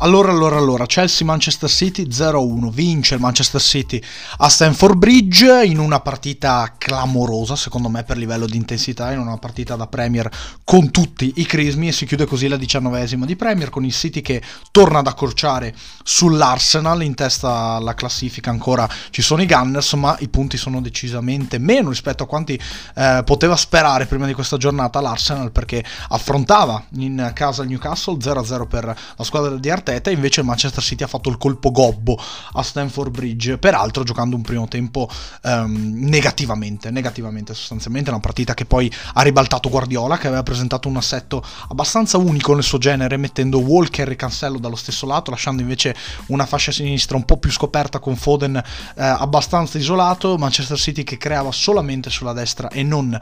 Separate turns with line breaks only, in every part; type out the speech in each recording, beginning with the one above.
Allora, allora, allora, Chelsea-Manchester City 0-1, vince il Manchester City a Stamford Bridge in una partita clamorosa, secondo me, per livello di intensità, in una partita da Premier con tutti i crismi e si chiude così la diciannovesima di Premier con il City che torna ad accorciare sull'Arsenal, in testa alla classifica ancora ci sono i Gunners, ma i punti sono decisamente meno rispetto a quanti eh, poteva sperare prima di questa giornata l'Arsenal perché affrontava in casa il Newcastle 0-0 per la squadra di Arteta Arteta, invece il Manchester City ha fatto il colpo gobbo a Stanford Bridge, peraltro giocando un primo tempo um, negativamente, negativamente sostanzialmente, una partita che poi ha ribaltato Guardiola, che aveva presentato un assetto abbastanza unico nel suo genere, mettendo Walker e Cancello dallo stesso lato, lasciando invece una fascia sinistra un po' più scoperta con Foden eh, abbastanza isolato, Manchester City che creava solamente sulla destra e non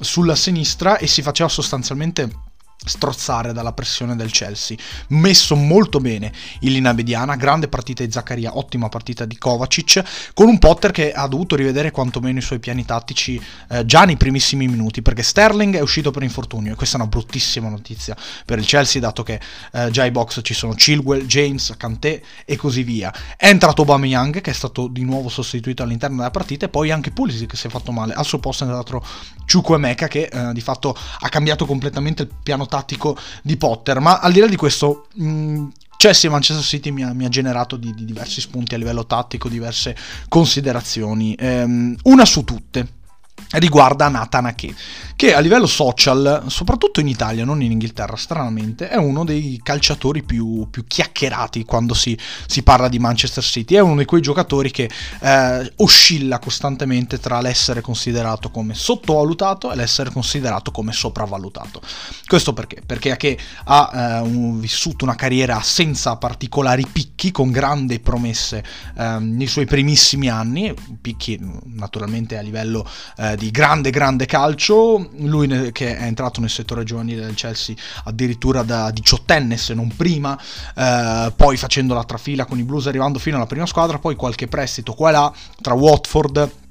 sulla sinistra e si faceva sostanzialmente strozzare dalla pressione del Chelsea. Messo molto bene in linea mediana, grande partita di Zaccaria, ottima partita di Kovacic, con un Potter che ha dovuto rivedere quantomeno i suoi piani tattici eh, già nei primissimi minuti, perché Sterling è uscito per infortunio e questa è una bruttissima notizia per il Chelsea, dato che eh, già ai box ci sono Chilwell, James, Kanté e così via. È entrato Aubameyang che è stato di nuovo sostituito all'interno della partita e poi anche Pulisic che si è fatto male. Al suo posto è entrato Chukwemeka che eh, di fatto ha cambiato completamente il piano tattico di Potter, ma al di là di questo... Mh, Chelsea e Manchester City mi ha, mi ha generato di, di, diversi spunti a livello tattico, diverse considerazioni. Ehm, una su tutte, riguarda Nathan Ake, che a livello social, soprattutto in Italia, non in Inghilterra, stranamente, è uno dei calciatori più, più chiacchierati quando si, si, parla di Manchester City. È uno di quei giocatori che eh, oscilla costantemente tra l'essere considerato come sottovalutato e l'essere considerato come sopravvalutato. Questo perché? Perché ha eh, un, vissuto una carriera senza particolari picchi, con grandi promesse eh, nei suoi primissimi anni, picchi naturalmente a livello eh, di grande grande calcio, lui che è entrato nel settore giovanile del Chelsea addirittura da diciottenne se non prima, eh, poi facendo la trafila con i Blues arrivando fino alla prima squadra, poi qualche prestito qua e là tra Watford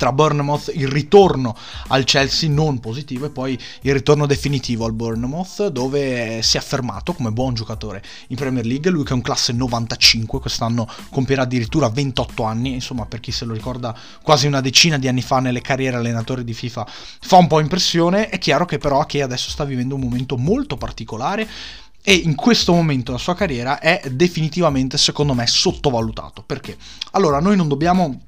tra Bournemouth, il ritorno al Chelsea non positivo e poi il ritorno definitivo al Bournemouth dove si è affermato come buon giocatore in Premier League, lui che è un classe 95, quest'anno compierà addirittura 28 anni, insomma per chi se lo ricorda quasi una decina di anni fa nelle carriere allenatori di FIFA fa un po' impressione, è chiaro che però che adesso sta vivendo un momento molto particolare e in questo momento della sua carriera è definitivamente secondo me sottovalutato. Perché? Allora noi non dobbiamo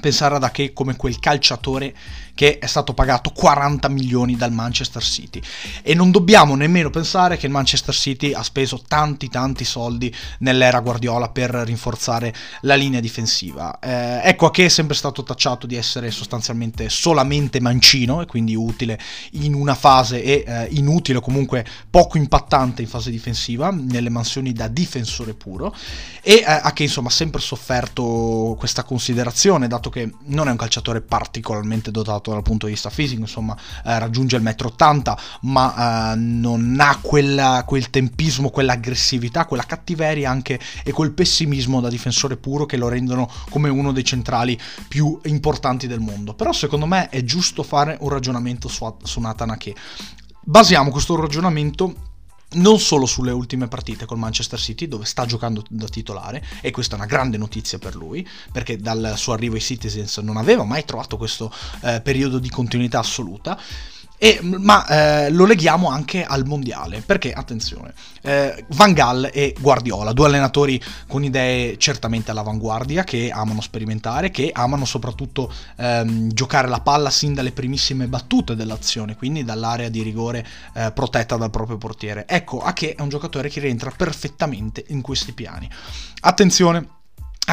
pensare ad Ake come quel calciatore che è stato pagato 40 milioni dal Manchester City. E non dobbiamo nemmeno pensare che il Manchester City ha speso tanti tanti soldi nell'era Guardiola per rinforzare la linea difensiva. Eh, ecco a che è sempre stato tacciato di essere sostanzialmente solamente mancino e quindi utile in una fase e eh, inutile comunque poco impattante in fase difensiva nelle mansioni da difensore puro. E eh, a che insomma ha sempre sofferto questa considerazione dato che non è un calciatore particolarmente dotato dal punto di vista fisico, insomma eh, raggiunge il metro 80, ma eh, non ha quella, quel tempismo, quell'aggressività, quella cattiveria anche e quel pessimismo da difensore puro che lo rendono come uno dei centrali più importanti del mondo. Però secondo me è giusto fare un ragionamento su, su Nathan Ake. Basiamo questo ragionamento non solo sulle ultime partite col Manchester City dove sta giocando da titolare e questa è una grande notizia per lui perché dal suo arrivo ai Citizens non aveva mai trovato questo eh, periodo di continuità assoluta e, ma eh, lo leghiamo anche al mondiale, perché attenzione, eh, Van Gaal e Guardiola, due allenatori con idee certamente all'avanguardia, che amano sperimentare, che amano soprattutto ehm, giocare la palla sin dalle primissime battute dell'azione, quindi dall'area di rigore eh, protetta dal proprio portiere. Ecco, a che è un giocatore che rientra perfettamente in questi piani. Attenzione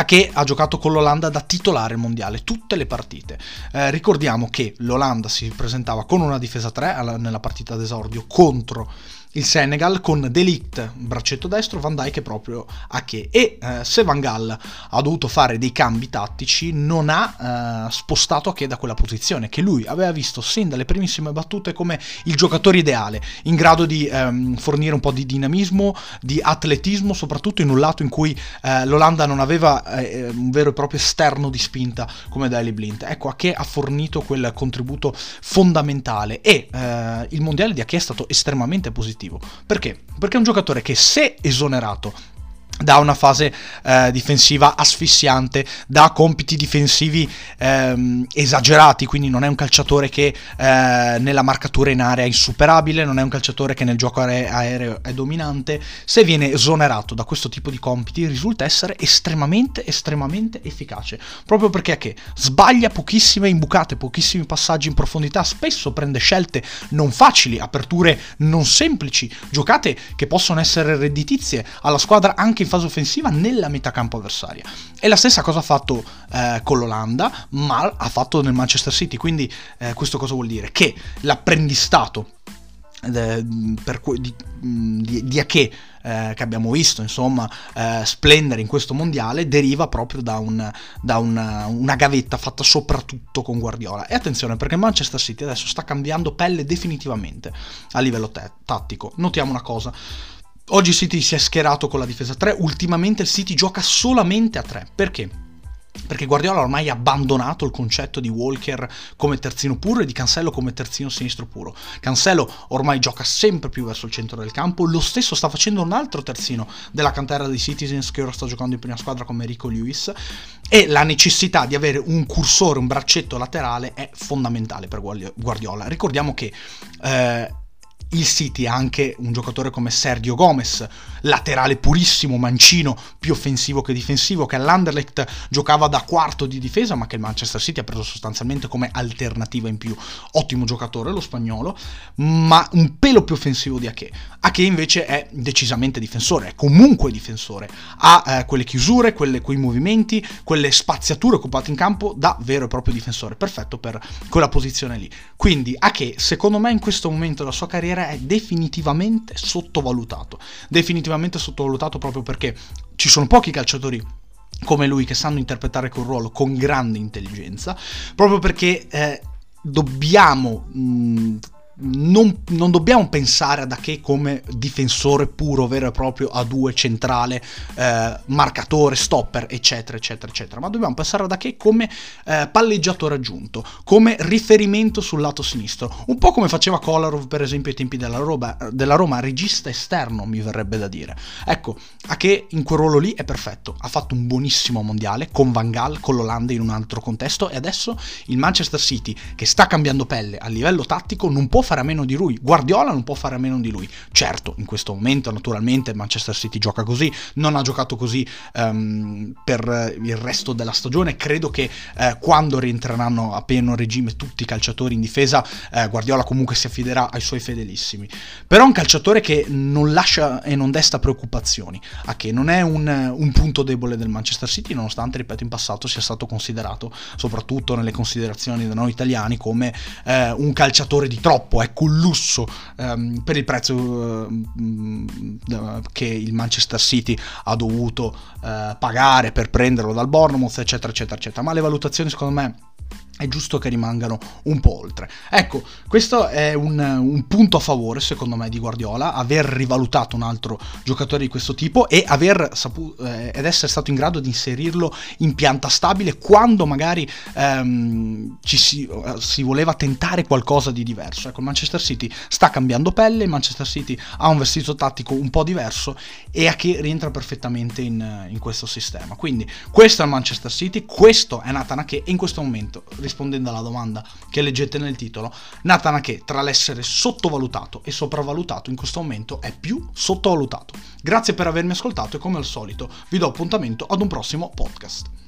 che ha giocato con l'Olanda da titolare mondiale, tutte le partite. Eh, ricordiamo che l'Olanda si presentava con una difesa 3 nella partita d'esordio contro il Senegal con Delict braccetto destro, Van Dijk proprio a che. E eh, se Van Gaal ha dovuto fare dei cambi tattici non ha eh, spostato a che da quella posizione che lui aveva visto sin dalle primissime battute come il giocatore ideale in grado di ehm, fornire un po' di dinamismo, di atletismo soprattutto in un lato in cui eh, l'Olanda non aveva eh, un vero e proprio esterno di spinta come Daily Blind. Ecco a che ha fornito quel contributo fondamentale. E eh, il mondiale di Ake è stato estremamente positivo motivo. Perché? Perché è un giocatore che se esonerato da una fase eh, difensiva asfissiante, da compiti difensivi ehm, esagerati, quindi non è un calciatore che eh, nella marcatura in area è insuperabile, non è un calciatore che nel gioco aereo è dominante, se viene esonerato da questo tipo di compiti risulta essere estremamente, estremamente efficace, proprio perché che sbaglia pochissime imbucate, pochissimi passaggi in profondità, spesso prende scelte non facili, aperture non semplici, giocate che possono essere redditizie alla squadra anche in fase offensiva nella metà campo avversaria. E la stessa cosa ha fatto eh, con l'Olanda, ma ha fatto nel Manchester City. Quindi eh, questo cosa vuol dire? Che l'apprendistato eh, per, di, di, di Ake eh, che abbiamo visto insomma eh, splendere in questo mondiale deriva proprio da, un, da una, una, gavetta fatta soprattutto con Guardiola e attenzione perché Manchester City adesso sta cambiando pelle definitivamente a livello te- tattico notiamo una cosa Oggi City si è schierato con la difesa 3, ultimamente il City gioca solamente a 3. Perché? Perché Guardiola ormai ha abbandonato il concetto di Walker come terzino puro e di Cancello come terzino sinistro puro. Cancello ormai gioca sempre più verso il centro del campo, lo stesso sta facendo un altro terzino della cantera dei Citizens che ora sta giocando in prima squadra come Rico Lewis e la necessità di avere un cursore, un braccetto laterale è fondamentale per Guardiola. Ricordiamo che eh, il City ha anche un giocatore come Sergio Gomez, laterale purissimo, mancino, più offensivo che difensivo, che all'Anderlecht giocava da quarto di difesa, ma che il Manchester City ha preso sostanzialmente come alternativa in più. Ottimo giocatore lo spagnolo, ma un pelo più offensivo di Ake. Ake invece è decisamente difensore, è comunque difensore, ha eh, quelle chiusure, quelle, quei movimenti, quelle spaziature occupate in campo da vero e proprio difensore, perfetto per quella posizione lì. Quindi Ake, secondo me in questo momento della sua carriera è definitivamente sottovalutato. Definitivamente sottovalutato proprio perché ci sono pochi calciatori come lui che sanno interpretare quel ruolo con grande intelligenza, proprio perché eh, dobbiamo mh, non, non, dobbiamo pensare ad Ake come difensore puro, vero e proprio a due centrale, eh, marcatore, stopper, eccetera, eccetera, eccetera, ma dobbiamo pensare ad Ake come eh, palleggiatore aggiunto, come riferimento sul lato sinistro, un po' come faceva Kolarov per esempio ai tempi della Roma, della Roma regista esterno mi verrebbe da dire. Ecco, Ake in quel ruolo lì è perfetto, ha fatto un buonissimo mondiale con Van Gaal, con l'Olanda in un altro contesto. E adesso il Manchester City che sta cambiando pelle a livello tattico non può fare a meno di lui. Guardiola non può fare a meno di lui. Certo, in questo momento naturalmente Manchester City gioca così, non ha giocato così um, per il resto della stagione. Credo che eh, quando rientreranno a pieno regime tutti i calciatori in difesa, eh, Guardiola comunque si affiderà ai suoi fedelissimi. Però è un calciatore che non lascia e non desta preoccupazioni, a che non è un, un punto debole del Manchester City, nonostante, ripeto, in passato sia stato considerato, soprattutto nelle considerazioni da noi italiani, come eh, un calciatore di troppo, ecco un lusso ehm, per il prezzo eh, che il Manchester City ha dovuto eh, pagare per prenderlo dal Bournemouth, eccetera, eccetera, eccetera. Ma le valutazioni secondo me è giusto che rimangano un po' oltre. Ecco, questo è un, un, punto a favore, secondo me, di Guardiola, aver rivalutato un altro giocatore di questo tipo e aver saputo, eh, ed essere stato in grado di inserirlo in pianta stabile quando magari ehm, ci si, si, voleva tentare qualcosa di diverso. Ecco, il Manchester City sta cambiando pelle, il Manchester City ha un vestito tattico un po' diverso e a che rientra perfettamente in, in questo sistema. Quindi questo è il Manchester City, questo è Nathan Ake e in questo momento rispondendo alla domanda che leggete nel titolo, Nathan Ake tra l'essere sottovalutato e sopravvalutato in questo momento è più sottovalutato. Grazie per avermi ascoltato e come al solito vi do appuntamento ad un prossimo podcast.